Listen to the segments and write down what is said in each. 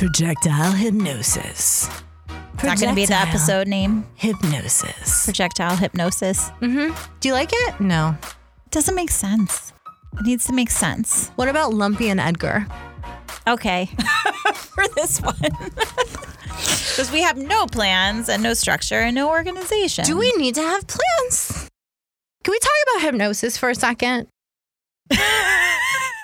Projectile hypnosis. Is that going to be the episode name? Hypnosis. Projectile hypnosis. Mm-hmm. Do you like it? No. It doesn't make sense. It needs to make sense. What about Lumpy and Edgar? Okay. For this one. Because we have no plans and no structure and no organization. Do we need to have plans? Can we talk about hypnosis for a second?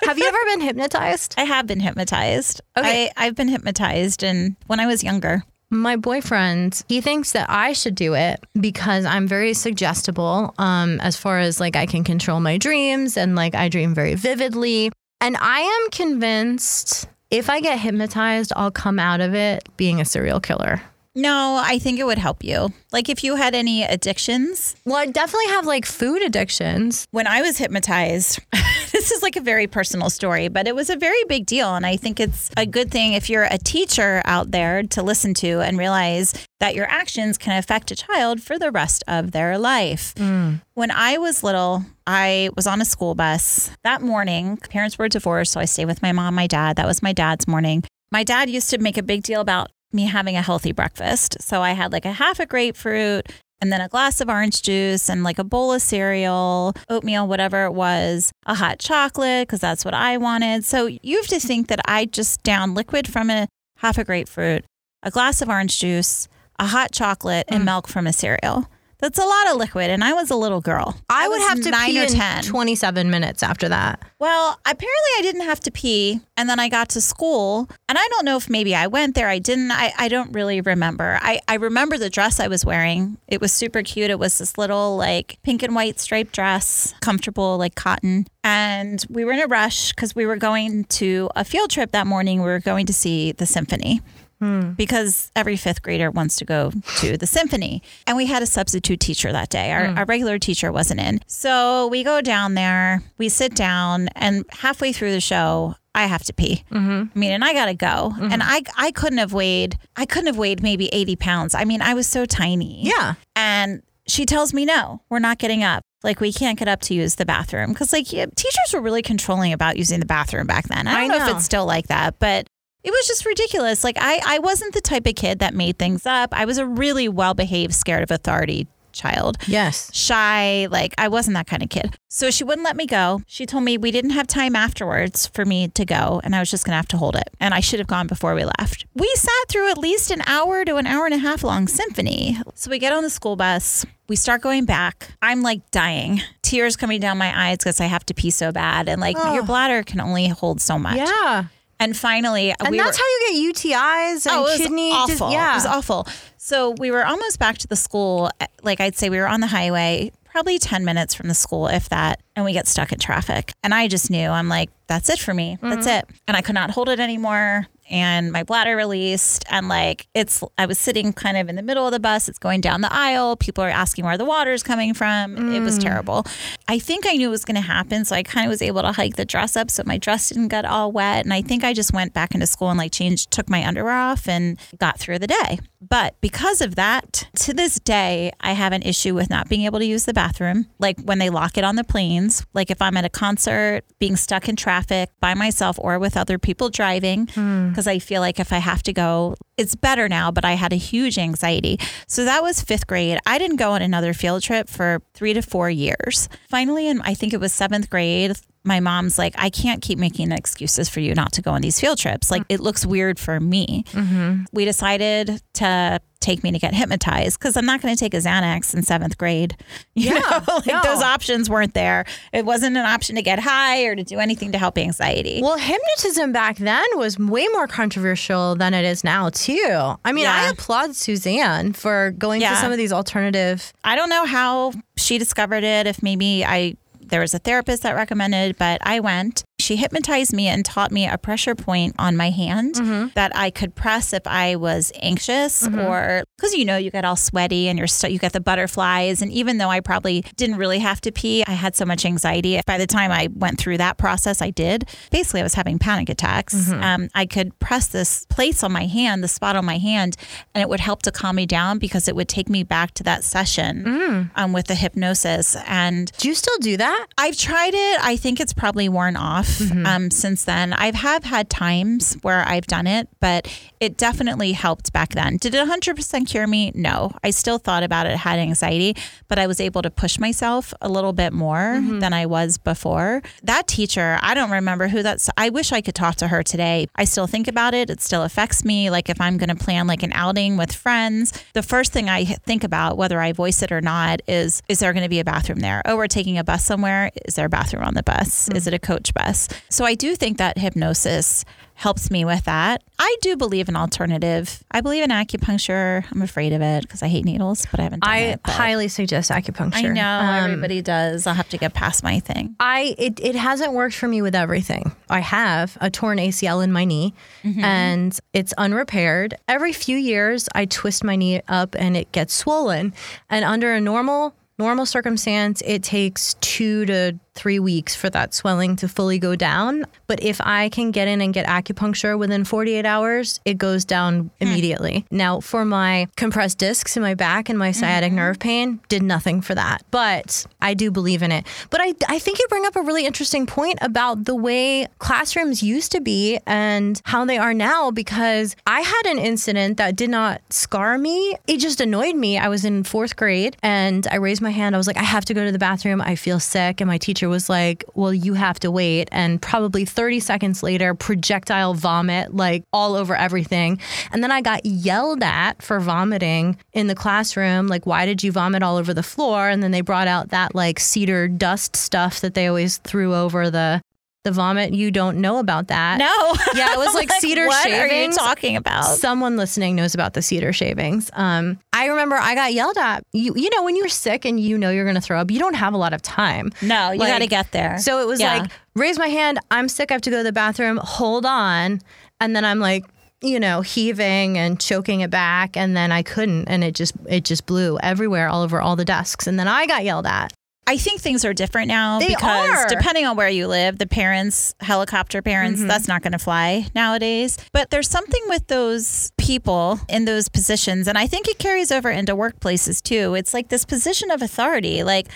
have you ever been hypnotized? I have been hypnotized. Okay. I, I've been hypnotized and when I was younger. My boyfriend, he thinks that I should do it because I'm very suggestible um, as far as like I can control my dreams and like I dream very vividly. And I am convinced if I get hypnotized, I'll come out of it being a serial killer. No, I think it would help you. Like if you had any addictions, Well, I definitely have like food addictions. when I was hypnotized, this is like a very personal story, but it was a very big deal. And I think it's a good thing if you're a teacher out there to listen to and realize that your actions can affect a child for the rest of their life. Mm. When I was little, I was on a school bus that morning. Parents were divorced, so I stayed with my mom, my dad. That was my dad's morning. My dad used to make a big deal about me having a healthy breakfast. So I had like a half a grapefruit and then a glass of orange juice and like a bowl of cereal, oatmeal, whatever it was, a hot chocolate, because that's what I wanted. So you have to think that I just down liquid from a half a grapefruit, a glass of orange juice, a hot chocolate, and mm. milk from a cereal. That's a lot of liquid. And I was a little girl. I, would have to nine pee or in 10. 27 minutes after that. Well, apparently I didn't have to pee. And then I got to school. And I don't know if maybe I went there, I didn't. I, I don't really remember. I, I remember the dress I was wearing. It was super cute. It was this little like pink and white striped dress, comfortable, like cotton. And we were in a rush because we were going to a field trip that morning. We were going to see the symphony Hmm. because every fifth grader wants to go to the symphony. And we had a substitute teacher that day. Our, hmm. our regular teacher wasn't in. So we go down there, we sit down, and halfway through the show, I have to pee. Mm-hmm. I mean, and I gotta go. Mm-hmm. And I I couldn't have weighed I couldn't have weighed maybe 80 pounds. I mean, I was so tiny. Yeah. And she tells me, no, we're not getting up. Like, we can't get up to use the bathroom. Cause, like, yeah, teachers were really controlling about using the bathroom back then. I I don't know. know. if it's still like that, but it was just ridiculous. Like, I, I wasn't the type of kid that made things up. I was a really well behaved, scared of authority child Yes. shy. Like I wasn't that kind of kid. So she wouldn't let me go. She told me we didn't have time afterwards for me to go and I was just going to have to hold it. And I should have gone before we left. We sat through at least an hour to an hour and a half long symphony. So we get on the school bus. We start going back. I'm like dying, tears coming down my eyes because I have to pee so bad. And like oh. your bladder can only hold so much. Yeah. And finally, And we that's were, how you get UTIs and Oh, it was kidney. dis- awful. yeah. It was awful. So we were almost back to the school. Like I'd say we were on the highway, probably 10 minutes from the school, if that, and we get stuck in traffic. And I just knew, I'm like, that's it for me. That's Mm-hmm. it. And I could not hold it anymore. And my bladder released. And like, it's, I was sitting kind of in the middle of the bus. It's going down the aisle. People are asking where the water's coming from. It Mm. was terrible. I think I knew it was going to happen. So I kind of was able to hike the dress up so my dress didn't get all wet. And I think I just went back into school and like changed, took my underwear off and got through the day. But because of that, to this day, I have an issue with not being able to use the bathroom. Like when they lock it on the planes, like if I'm at a concert, being stuck in traffic by myself or with other people driving, because I feel like if I have to go, it's better now, but I had a huge anxiety. So that was fifth grade. I didn't go on another field trip for three to four years. Finally, in I think it was seventh grade, my mom's like, I can't keep making excuses for you not to go on these field trips. Like, it looks weird for me. Mm-hmm. We decided to take me to get hypnotized because I'm not going to take a Xanax in seventh grade. You Yeah, know, like no. those options weren't there. It wasn't an option to get high or to do anything to help anxiety. Well, hypnotism back then was way more controversial than it is now, too. I mean, I applaud Suzanne for going Yeah. to some of these alternative. I don't know how she discovered it. If maybe I there was a therapist that recommended, but I went. She hypnotized me and taught me a pressure point on my hand that I could press if I was anxious or because you know you get all sweaty and you're st- you get the butterflies. And even though I probably didn't really have to pee, I had so much anxiety. By the time I went through that process, I did. Basically, I was having panic attacks. Um, I could press this place on my hand, the spot on my hand, and it would help to calm me down because it would take me back to that session um, with the hypnosis. And Do you still do that? I've tried it. I think it's probably worn off. Mm-hmm. um, since then. I have had times where I've done it, but it definitely helped back then. Did it 100% cure me? No. I still thought about it, had anxiety, but I was able to push myself a little bit more mm-hmm. than I was before. That teacher, I don't remember who that's, I wish I could talk to her today. I still think about it. It still affects me. Like if I'm going to plan like an outing with friends, the first thing I think about, whether I voice it or not, is is there going to be a bathroom there? Oh, we're taking a bus somewhere. Is there a bathroom on the bus? Mm-hmm. Is it a coach bus? So I do think that hypnosis helps me with that. I do believe in alternative. I believe in acupuncture. I'm afraid of it because I hate needles, but I haven't done I it. I highly suggest acupuncture. I know um, everybody does. I'll have to get past my thing. I it, it hasn't worked for me with everything. I have a torn ACL in my knee mm-hmm. and it's unrepaired. Every few years I twist my knee up and it gets swollen. And under a normal normal circumstance, it takes two to three weeks for that swelling to fully go down. But if I can get in and get acupuncture within 48 hours, it goes down hmm. immediately. Now, for my compressed discs in my back and my sciatic mm-hmm. nerve pain, did nothing for that. But I do believe in it. But I, I think you bring up a really interesting point about the way classrooms used to be and how they are now because I had an incident that did not scar me. It just annoyed me. I was in fourth grade and I raised my hand. I was like, I have to go to the bathroom. I feel sick. And my teacher was like, Well, you have to wait. And probably 30 seconds later, projectile vomit like all over everything. And then I got yelled at for vomiting in the classroom. Like, why did you vomit all over the floor? And then they brought out that like cedar dust stuff that they always threw over the the vomit. You don't know about that. No. Yeah, it was like, like cedar what shavings. What are you talking about? Someone listening knows about the cedar shavings. Um, I remember I got yelled at. You you know when you're sick and you know you're going to throw up, you don't have a lot of time. No, you like, got to get there. So it was yeah. like raise my hand. I'm sick. I have to go to the bathroom. Hold on, and then I'm like you know heaving and choking it back and then i couldn't and it just it just blew everywhere all over all the desks and then i got yelled at I think things are different now they because are. depending on where you live, the parents, helicopter parents, mm-hmm. that's not going to fly nowadays. But there's something with those people in those positions. And I think it carries over into workplaces too. It's like this position of authority. Like,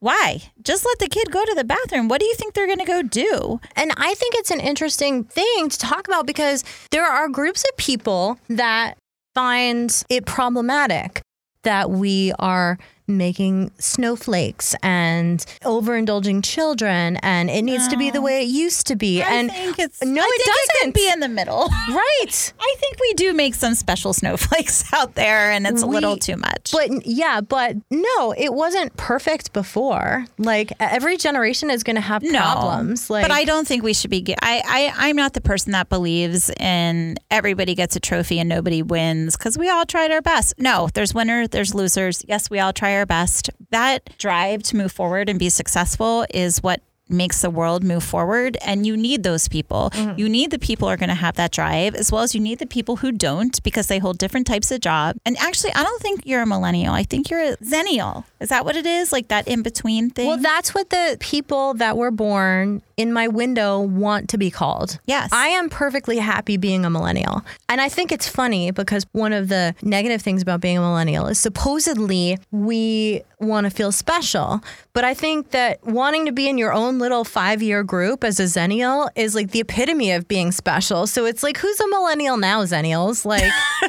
why? Just let the kid go to the bathroom. What do you think they're going to go do? And I think it's an interesting thing to talk about because there are groups of people that find it problematic that we are making snowflakes and overindulging children and it needs to be the ah. way it used to be I and think it's no I it doesn't it be in the middle. Right. I think we do make some special snowflakes out there and it's we, a little too much. but yeah but no it wasn't perfect before. Like every generation is going to have problems no, like but i don't think we should be I, I i'm not the person that believes in everybody gets a trophy and nobody wins because we all tried our best. No there's winners there's losers. Yes we all try our best. That drive to move forward and be successful is what makes the world move forward and you need those people mm-hmm. you need the people who are going to have that drive as well as you need the people who don't because they hold different types of job and actually i don't think you're a millennial i think you're a Xennial is that what it is like that in between thing well that's what the people that were born in my window want to be called. Yes. I am perfectly happy being a millennial. And I think it's funny because one of the negative things about being a millennial is supposedly we want to feel special. But I think that wanting to be in your own little five year group as a Xennial is like the epitome of being special. So it's like, who's a millennial now, Xennials? Like,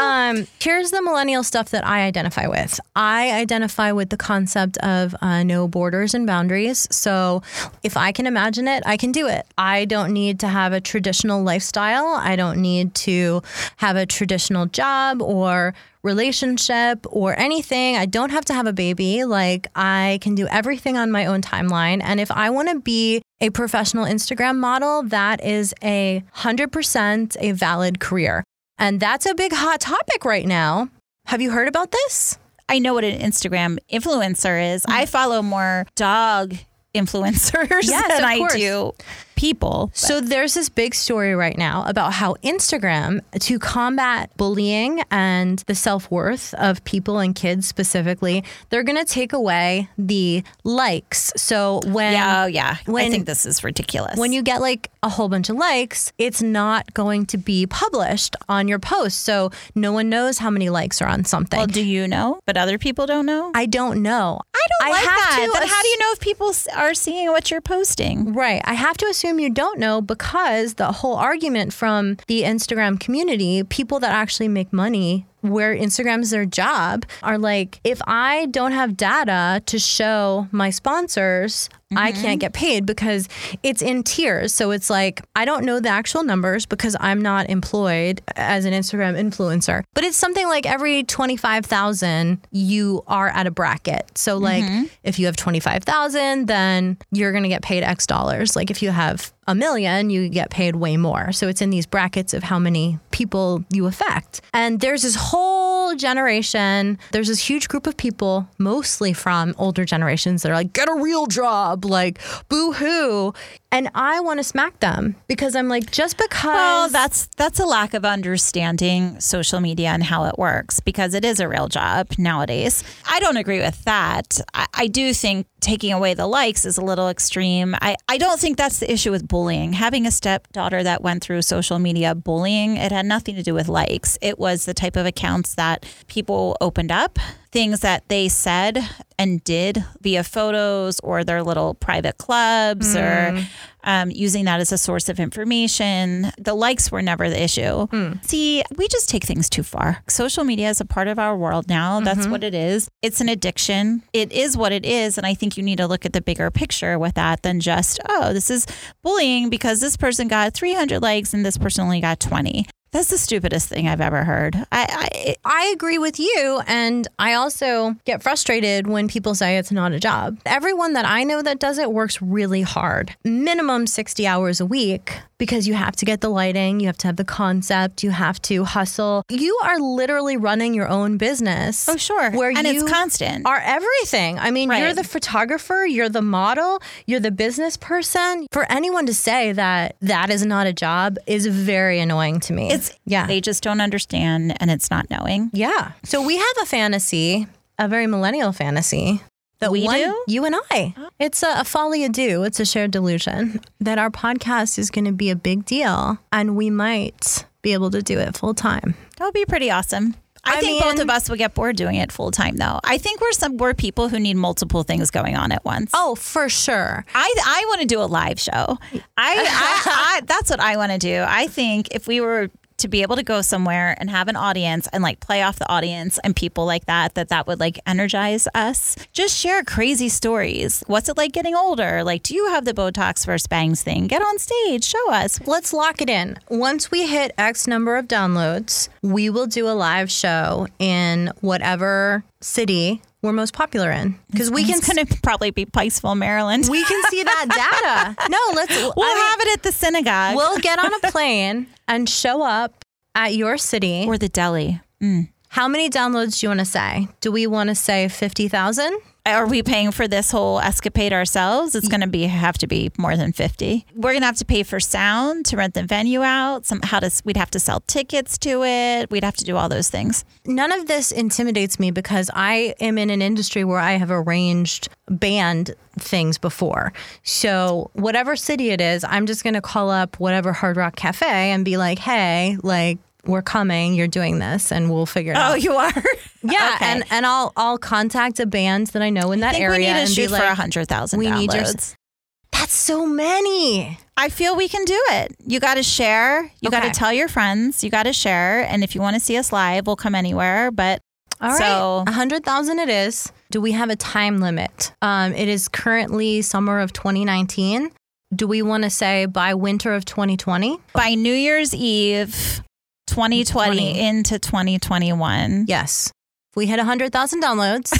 um, here's the millennial stuff that I identify with. I identify with the concept of uh, no borders and boundaries. So if I can imagine it, I can do it. I don't need to have a traditional lifestyle. I don't need to have a traditional job or relationship or anything. I don't have to have a baby. Like I can do everything on my own timeline. And if I want to be a professional Instagram model, that is a 100% a valid career. And that's a big hot topic right now. Have you heard about this? I know what an Instagram influencer is. I mm-hmm. follow more dog influencers yes, than I do people. but- So there's this big story right now about how Instagram, to combat bullying and the self worth of people and kids specifically, they're going to take away the likes. So when yeah, oh, yeah. I think this is ridiculous. when you get like a whole bunch of likes, it's not going to be published on your post. So no one knows how many likes are on something. well, do you know? But other people don't know. I don't know. I don't like have that. to then ass- how do you know if people are seeing what you're posting? Right. I have to assume you don't know because the whole argument from the Instagram community, people that actually make money where Instagram is their job, are like, if I don't have data to show my sponsors, I mm-hmm. can't get paid because it's in tiers. So it's like, I don't know the actual numbers because I'm not employed as an Instagram influencer, but it's something like every 25,000, you are at a bracket. So, like, mm-hmm. if you have 25,000, then you're going to get paid X dollars. Like, if you have a million, you get paid way more. So it's in these brackets of how many people you affect. And there's this whole generation, there's this huge group of people, mostly from older generations, that are like, get a real job, like, boo hoo. And I want to smack them because I'm like, just because. Well, that's that's a lack of understanding social media and how it works because it is a real job nowadays. I don't agree with that. I, I do think taking away the likes is a little extreme. I, I don't think that's the issue with bullying. Having a stepdaughter that went through social media bullying, it had nothing to do with likes. It was the type of accounts that people opened up, things that they said and did via photos or their little private clubs or mm. um, using that as a source of information. The likes were never the issue. Hmm. See, we just take things too far. Social media is a part of our world now. That's mm-hmm. what it is. It's an addiction. It is what it is. And I think you need to look at the bigger picture with that than just, oh, this is bullying because this person got 300 likes and this person only got 20. That's the stupidest thing I've ever heard. I, I I agree with you. And I also get frustrated when people say it's not a job. Everyone that I know that does it works really hard, minimum 60 hours a week, because you have to get the lighting, you have to have the concept, you have to hustle. You are literally running your own business. oh sure, Where and you it's constant. are everything. I mean, you're the photographer, you're the model, you're the business person. For anyone to say that that is not a job is very annoying to me. It's yeah. They just don't understand, and it's not knowing. Yeah. So we have a fantasy, a very millennial fantasy. That We one- do? You and I. Oh. It's a, a folie à deux. It's a shared delusion that our podcast is going to be a big deal and we might be able to do it full time. That would be pretty awesome. I, I think both of us would get bored doing it full time, though. I think we're some we're people who need multiple things going on at once. Oh, for sure. I I want to do a live show. I, I, I that's what I want to do. I think if we were to be able to go somewhere and have an audience and like play off the audience and people like that that that would like energize us. Just share crazy stories. What's it like getting older? Like do you have the botox versus bangs thing? Get on stage. Show us. Let's lock it in. Once we hit X number of downloads, we will do a live show in whatever city we're most popular in because we can going to probably be Pikesville, Maryland. we can see that data. No, let's We'll I mean, have it at the synagogue We'll get on a plane and show up at your city. or the deli. Mm. How many downloads do you want to say? Do we want to say 50,000? Are we paying for this whole escapade ourselves? It's mm. going to be have to be more than fifty. We're going to have to pay for sound to rent the venue out. Some how to we'd have to sell tickets to it. We'd have to do all those things. None of this intimidates me because I am in an industry where I have arranged band things before. So, whatever city it is, I'm just going to call up whatever Hard Rock Cafe and be like, hey, like, we're coming, you're doing this, and we'll figure it out. Oh, you are. Yeah, Okay. and and I'll I'll contact a band that I know in that I area we need to and be shoot like, for a hundred thousand we need your- that's so many. I feel we can do it. You got to share. You got to tell your friends. You got to share. And if you want to see us live, we'll come anywhere. But All right, So- a hundred thousand it is. Do we have a time limit? Um, it is currently summer of 2019. Do we want to say by winter of 2020? by New Year's Eve, 2020 20. into 2021. Yes. If we hit hundred thousand downloads,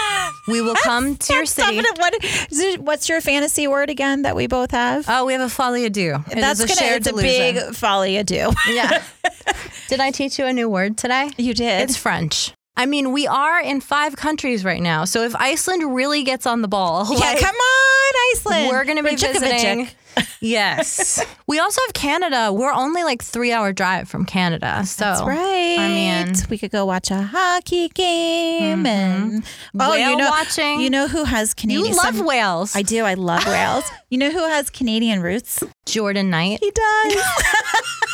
we will come to your city. it. What, is it- what's your fantasy word again that we both have? Oh, we have a deux. It That's is a gonna. shared It's a big folie à deux. Yeah. Did I teach you a new word today? You did. It's French. I mean, we are in five countries right now. So if Iceland really gets on the ball, yeah, like, come on, Iceland. we're going to be visiting Yes. we also have Canada. We're only like three hour drive from Canada. So That's right. I mean, we could go watch a hockey game mm-hmm. and oh, Whale you know, watching. You know who has Canadian? you love some- whales. I do. I love whales. You know who has Canadian roots? Jordan Knight. He does.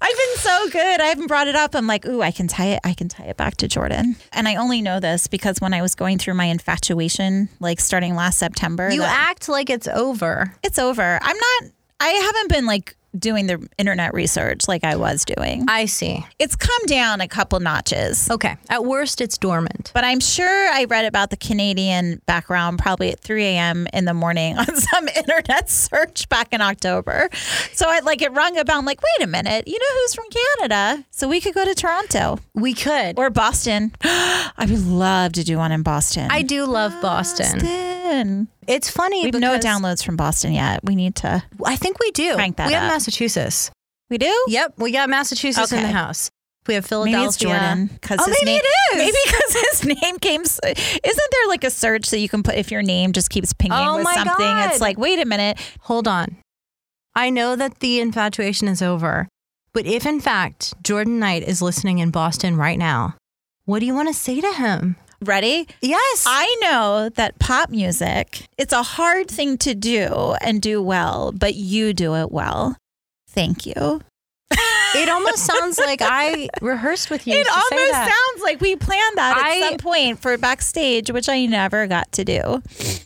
I've been so good. I haven't brought it up. I'm like, ooh, I can tie it. I can tie it back to Jordan. And I only know this because when I was going through my infatuation, like starting last September, You that- act like it's over. it's over. I'm not. I haven't been like doing the internet research like I was doing. I see. It's come down a couple notches. Okay. At worst, it's dormant. But I'm sure I read about the Canadian background probably at 3 a.m. in the morning on some internet search back in October. So I like it rung about. I'm like, wait a minute, you know who's from Canada? So we could go to Toronto We could. or Boston. I would love to do one in Boston. I do love Boston. Boston. It's funny We have no downloads from Boston yet. We need to. I think we do. Crank that we have up. Massachusetts. We do. Yep, we got Massachusetts in the house. We have Maybe Philadelphia. it's Jordan because Oh, his maybe name, it is. Maybe because his name came. Isn't there like a search that you can put if your name just keeps pinging Oh with something? God. It's like, wait a minute. Hold on. I know that the infatuation is over, but if in fact Jordan Knight is listening in Boston right now, what do you want to say to him? Ready? Yes. I know that pop music, it's a hard thing to do and do well, but you do it well. Thank you. it almost sounds like I rehearsed with you. It almost sounds like we planned that at I- some point for backstage, which I never got to do.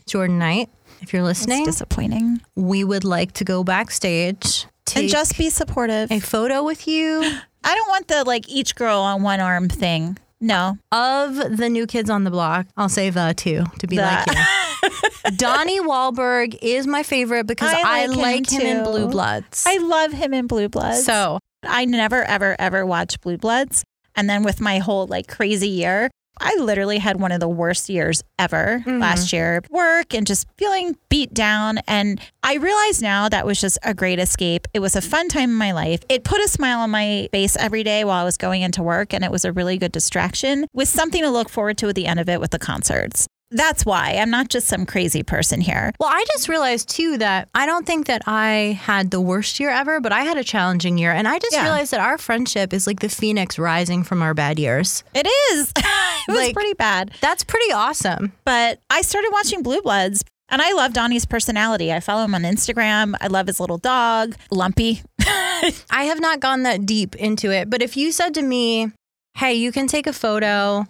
Jordan Knight, if you're It's listening, disappointing. we would like to go backstage, take and just be supportive. a photo with you I don't want the like each girl on one arm thing. No. of the new kids on the block. I'll say the two to be like you. Donnie Wahlberg is my favorite because I I like like, him him, in too. Blue Bloods. I love him in Blue Bloods. so I never, ever, ever watched Blue Bloods. And then with my whole like crazy year, I literally had one of the worst years ever Mhm. last year. Work and just feeling beat down. And I realize now that was just a great escape. It was a fun time in my life. It put a smile on my face every day while I was going into work. And it was a really good distraction with something to look forward to at the end of it with the concerts. That's why I'm not just some crazy person here. Well, I just realized too that I don't think that I had the worst year ever, but I had a challenging year. And I just Yeah. realized that our friendship is like the phoenix rising from our bad years. It is. it was Like- pretty bad. That's pretty awesome. but I started watching Blue Bloods and I love Donnie's personality. I follow him on Instagram. I love his little dog, Lumpy. I have not gone that deep into it, but if you said to me, hey, you can take a photo.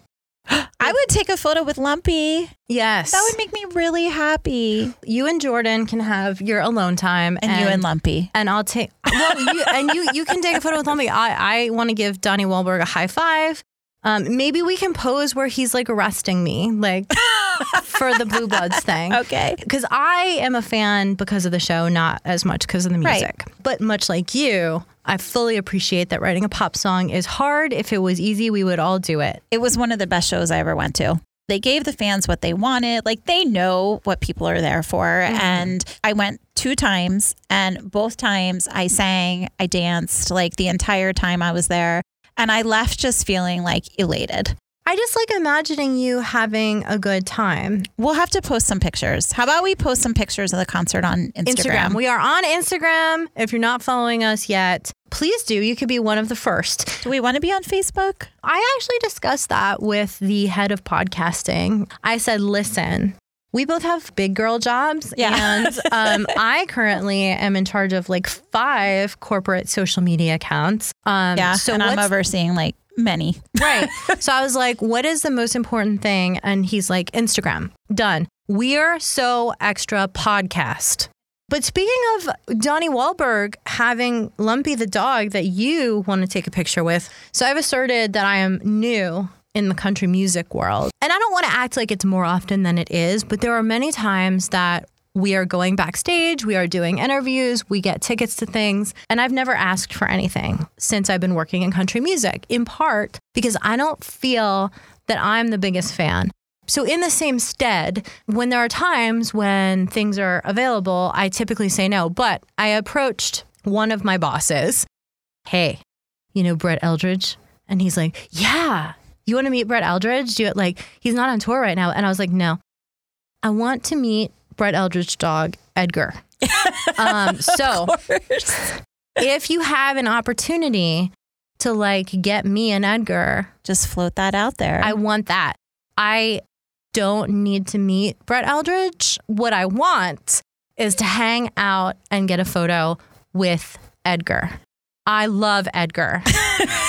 I would take a photo with Lumpy. Yes. That would make me really happy. you and Jordan can have your alone time. And, you and Lumpy. and I'll take well, you, and you you can take a photo with Lumpy. I I want to give Donnie Wahlberg a high five. Um, maybe we can pose where he's like arresting me, like for the Blue Bloods thing. Okay. Because I am a fan because of the show, not as much because of the Right. music. But much like you, I fully appreciate that writing a pop song is hard. If it was easy, we would all do it. It was one of the best shows I ever went to. They gave the fans what they wanted. Like they know what people are there for. And I went two times, and both times I sang, I danced like the entire time I was there. And I left just feeling like elated. I just like imagining you having a good time. We'll have to post some pictures. How about we post some pictures of the concert on Instagram? We are on Instagram. If you're not following us yet, please do. You could be one of the first. Do we want to be on Facebook? I actually discussed that with the head of podcasting. I said, listen, we both have big girl jobs. Yeah. And um, I currently am in charge of like five corporate social media accounts. Um, Yeah. So and I'm overseeing like many. Right. so I was like, what is the most important thing? And he's like, Instagram. Done. We are so extra podcast. But speaking of Donnie Wahlberg having Lumpy the dog that you want to take a picture with, so I've asserted that I am new in the country music world. And I don't want to act like it's more often than it is, but there are many times that we are going backstage, we are doing interviews, we get tickets to things, and I've never asked for anything since I've been working in country music, in part because I don't feel that I'm the biggest fan. So, in the same stead, when there are times when things are available, I typically say no. But I approached one of my bosses, hey, you know Brett Eldredge? And he's like, yeah, you want to meet Brett Eldredge? Do it like, he's not on tour right now. And I was like, no, I want to meet Brett Eldredge dog, Edgar. um, so if you have an opportunity to like get me and Edgar, Just float that out there. I want that. I don't need to meet Brett Eldredge. What I want is to hang out and get a photo with Edgar. I love Edgar.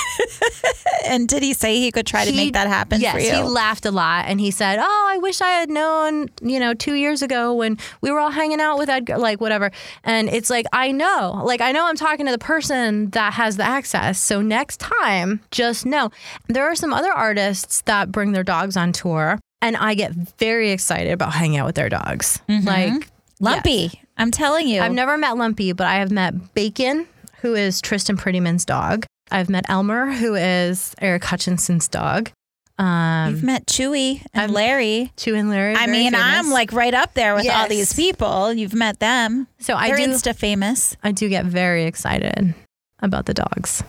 and did he say he could try to He- make that happen yes, for you? he laughed a lot and he said, "Oh, I wish I had known, you know, 2 years ago when we were all hanging out with Edgar like whatever." And it's like, "I know. Like I know I'm talking to the person that has the access. So next time, just know. There are some other artists that bring their dogs on tour and I get very excited about hanging out with their dogs. Mm-hmm. Like Lumpy. I'm telling you. I've never met Lumpy, but I have met Bacon, who is Tristan Prettyman's dog. I've met Elmer, who is Eric Hutchinson's dog. Um, You've met Chewy and I've- Larry. Chew and Larry. I mean, I'm like right up there with all these people. You've met them. so I They're do. Insta famous. I do get very excited about the dogs.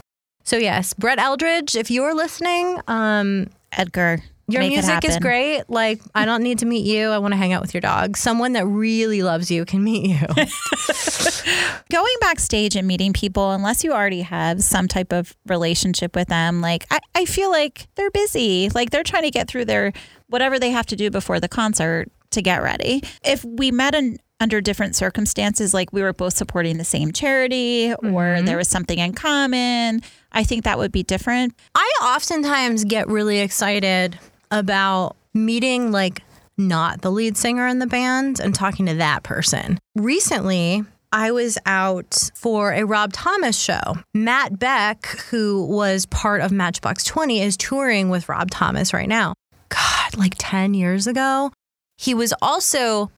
So yes, Brett Eldredge, if you're listening, um, Edgar. Your music is great. Like I don't need to meet you. I want to hang out with your dog. Someone that really loves you can meet you. Going backstage and meeting people, unless you already have some type of relationship with them, like I, I feel like they're busy. Like they're trying to get through their whatever they have to do before the concert to get ready. If we met in under different circumstances, like we were both supporting the same charity or mm-hmm. there was something in common, I think that would be different. I oftentimes get really excited about meeting like not the lead singer in the band and talking to that person. Recently, I was out for a Rob Thomas show. Matt Beck, who was part of Matchbox 20, is touring with Rob Thomas right now. God, like 10 years ago. He was also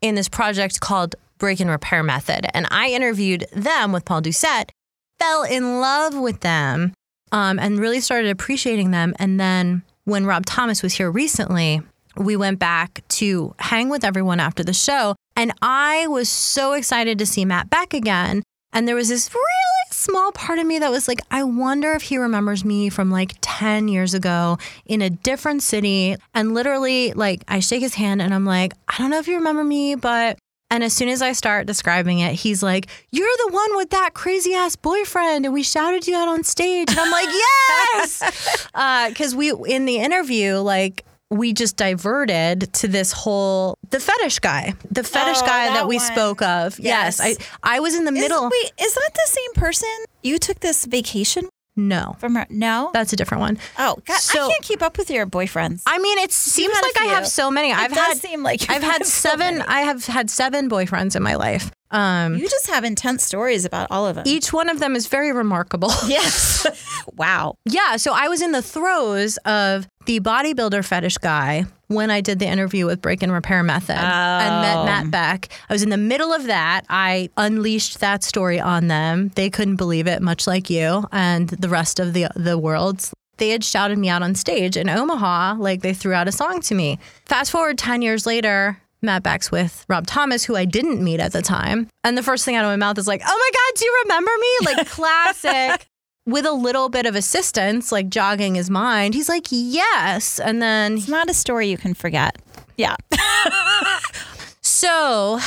in this project called Break and Repair Method. And I interviewed them with Paul Doucette, fell in love with them, um, and really started appreciating them. And then when Rob Thomas was here recently, we went back to hang with everyone after the show. And I was so excited to see Matt back again. And there was this really small part of me that was like, I wonder if he remembers me from like 10 years ago in a different city. And literally, like, I shake his hand and I'm like, I don't know if you remember me, but. And as soon as I start describing it, he's like, You're the one with that crazy ass boyfriend. And we shouted you out on stage. And I'm like, Yes. Uh, because we, in the interview, like, we just diverted to this whole the fetish guy, the fetish Oh, guy that, that we one. spoke of. Yes, Yes. I I was in the middle. Wait, is that the same person you took this vacation no, from? Her? No. that's a different one. oh, God, So- I can't keep up with your boyfriends. I mean, it seems like I have so many. I've does had seem like I've had had so seven. I have had seven boyfriends in my life. Um, you just have intense stories about all of them. each one of them is very remarkable. yes. wow. Yeah, so I was in the throes of the bodybuilder fetish guy when I did the interview with Break and Repair Method and met Oh. Matt Beck. I was in the middle of that. I unleashed that story on them. They couldn't believe it, much like you and the rest of the the world. They had shouted me out on stage in Omaha, like they threw out a song to me. Fast forward 10 years later, Matt Beck's with Rob Thomas, who I didn't meet at the time. And the first thing out of my mouth is like, oh my God, do you remember me? Like classic with a little bit of assistance, like jogging his mind, he's like, yes. And then, It's not a story you can forget. Yeah. so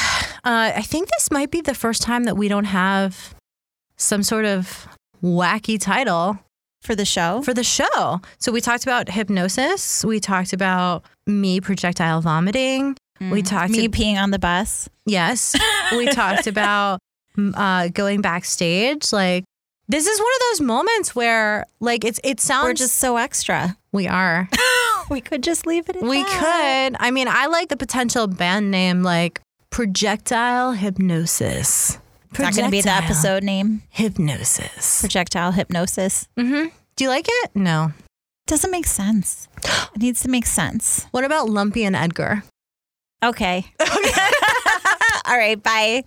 uh, I think this might be the first time that we don't have some sort of wacky title For the show. for the show. So we talked about hypnosis. We talked about me projectile vomiting. We talked about Me ab- peeing on the bus. Yes. We talked about mm, uh, going backstage. Like, this is one of those moments where, like, it's it sounds We're just so extra. we are we could just leave it at we that. could. I mean, I like the potential band name like Projectile Hypnosis. It's not going to be the episode name. Hypnosis. Projectile hypnosis. Mm-hmm. Do you like it? No. Doesn't make sense. It needs to make sense. What about Lumpy and Edgar? Okay. Okay. All right. Bye.